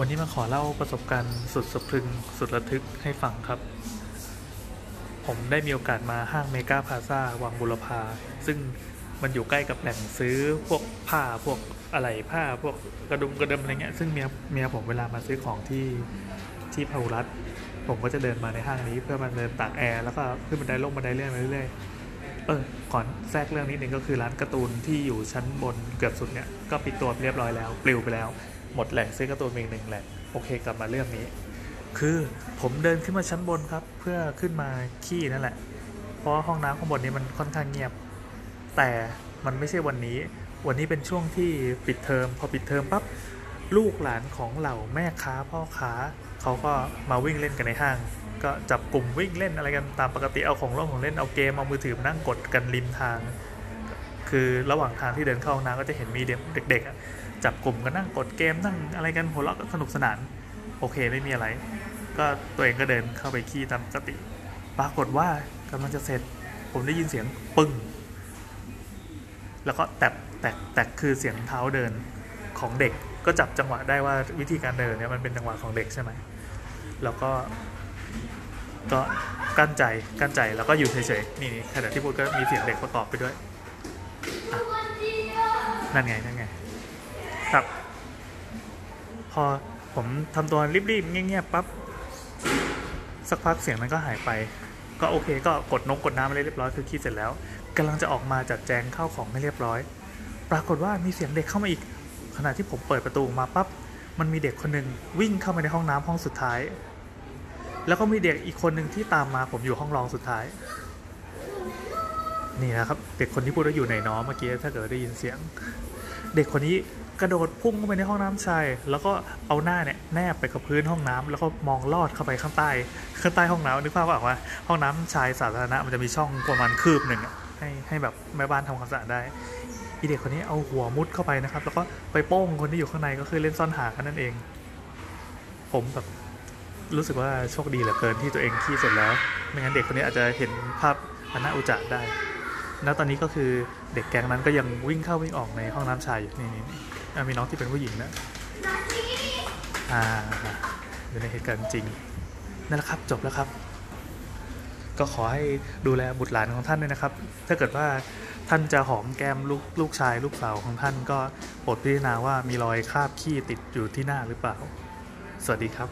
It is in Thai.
วันนี้มาขอเล่าประสบการณ์สุดสะพรึงสุดระทึกให้ฟังครับ ผมได้มีโอกาสมาห้างเมกาพาซาวังบุรพา ซึ่งมันอยู่ใกล้กับแหล่งซื้อพวกผ้าพวกอะไรผ้าพวกกระดุมกระเดมอะไรเงี้ยซึ่งเมียเมียผมเวลามาซื้อของที่ที่พาหุรัตผมก็จะเดินมาในห้างนี้เพื่อมาเดินตากแอร์แล้วก็ขึ้นบันไดลงบันไดเลื่อนไปเรื่อยๆเออก่อนแทรกเรื่องนิดนึงก็คือร้านการ์ตูนที่อยู่ชั้นบนเกือบสุดเนี่ยก็ปิดตัวเรียบร้อยแล้วปลิวไปแล้ว หมดแหล่งซื้อการ์ตูนเพียงหนึ่งแหละโอเคกลับมาเรื่องนี้ คือผมเดินขึ้นมาชั้นบนครับ เพื่อขึ้นมาขี้นั่นแหละ เพราะว่าห้องน้ำข้างบนนี้มันค่อนข้างเงียบ แต่มันไม่ใช่วันนี้ วันนี้เป็นช่วงที่ปิดเทอมพอปิดเทอมปั๊บลูกหลานของเหล่าแม่ค้าพ่อค้าเขาก็มาวิ่งเล่นกันในห้าง ก็จับกลุ่มวิ่งเล่นอะไรกันตามปกติเอาของเล่นของเล่นเอาเกมเอามือถือมานั่งกดกันริมทาง คือระหว่างทางที่เดินเข้าห้องน้ำก็จะเห็นมีเด็กๆอะ จับกลุ่มกันนั่งกดเกมนั่งอะไรกันหัวเราะกันสนุกสนาน โอเคไม่มีอะไร ก็ตัวเองก็เดินเข้าไปขี้ตามปกติ ปรากฏว่ากำลังจะเสร็จ ผมได้ยินเสียงปึ้ง แล้วก็แตกแตกแตกคือเสียงเท้าเดินของเด็กก็จับจังหวะได้ว่าวิธีการเดินเนี่ยมันเป็นจังหวะของเด็กใช่ไหมแล้วก็ก็กั้นใจกั้นใจแล้วก็อยู่เฉยๆนี่ขณะที่พูดก็มีเสียงเด็กประกอบไปด้วยนั่นไงนั่นไง ครับ พอผมทำตัวรีบๆเงียบๆปั๊บสักพักเสียงนั้นก็หายไป ก็โอเคก็กดนงกดน้ำอะไรเรียบร้อยคือคิดเสร็จแล้วกำลังจะออกมาจัดแจงเข้าของให้เรียบร้อย ปรากฏว่ามีเสียงเด็กเข้ามาอีก ขณะที่ผมเปิดประตูออกมาปั๊บมันมีเด็กคนหนึ่งวิ่งเข้ามาในห้องน้ำห้องสุดท้าย แล้วก็มีเด็กอีกคนหนึ่งที่ตามมาผมอยู่ห้องรองสุดท้าย นี่นะครับ เด็กคนที่พูดว่าอยู่ในน้อเมื่อกี้ถ้าเกิดได้ยินเสียง เด็กคนนี้ กระโดดพุ่งเข้าไปในห้องน้ำชาย แล้วก็เอาหน้าเนี่ยแนบไปกับพื้นห้องน้ำแล้วก็มองลอดเข้าไปข้างใต้ ข้างใต้ห้องน้ำนึกภาพว่าว่าห้องน้ำชายสาธารณะมันจะมีช่องประมาณคืบหนึ่งให้ให้แบบแม่บ้านทำความสะอาดได้อีเด็กคนนี้เอาหัวมุดเข้าไปนะครับ แล้วก็ไปโป้งคนที่อยู่ข้างในก็คือเล่นซ่อนหากันนั่นเอง ผมแบบรู้สึกว่าโชคดีเหลือเกินที่ตัวเองขี้เสร็จแล้วไม่งั้นเด็กคนนี้อาจจะเห็นภาพอนาอุจจาได้ แล้วตอนนี้ก็คือเด็กแก๊งนั้นก็ยังวิ่งเข้าวิ่งออกในห้องน้ำชายอยู่นี่นี่ อะมีน้องที่เป็นผู้หญิงนะอ่าอยู่ในเหตุการณ์จริงนั่นแหละครับจบแล้วครับ ก็ขอให้ดูแลบุตรหลานของท่านด้วยนะครับ ถ้าเกิดว่าท่านจะหอมแก้มลูกลูกชายลูกสาวของท่านก็โปรดพิจารณาว่ามีรอยคราบขี้ติดอยู่ที่หน้าหรือเปล่า สวัสดีครับ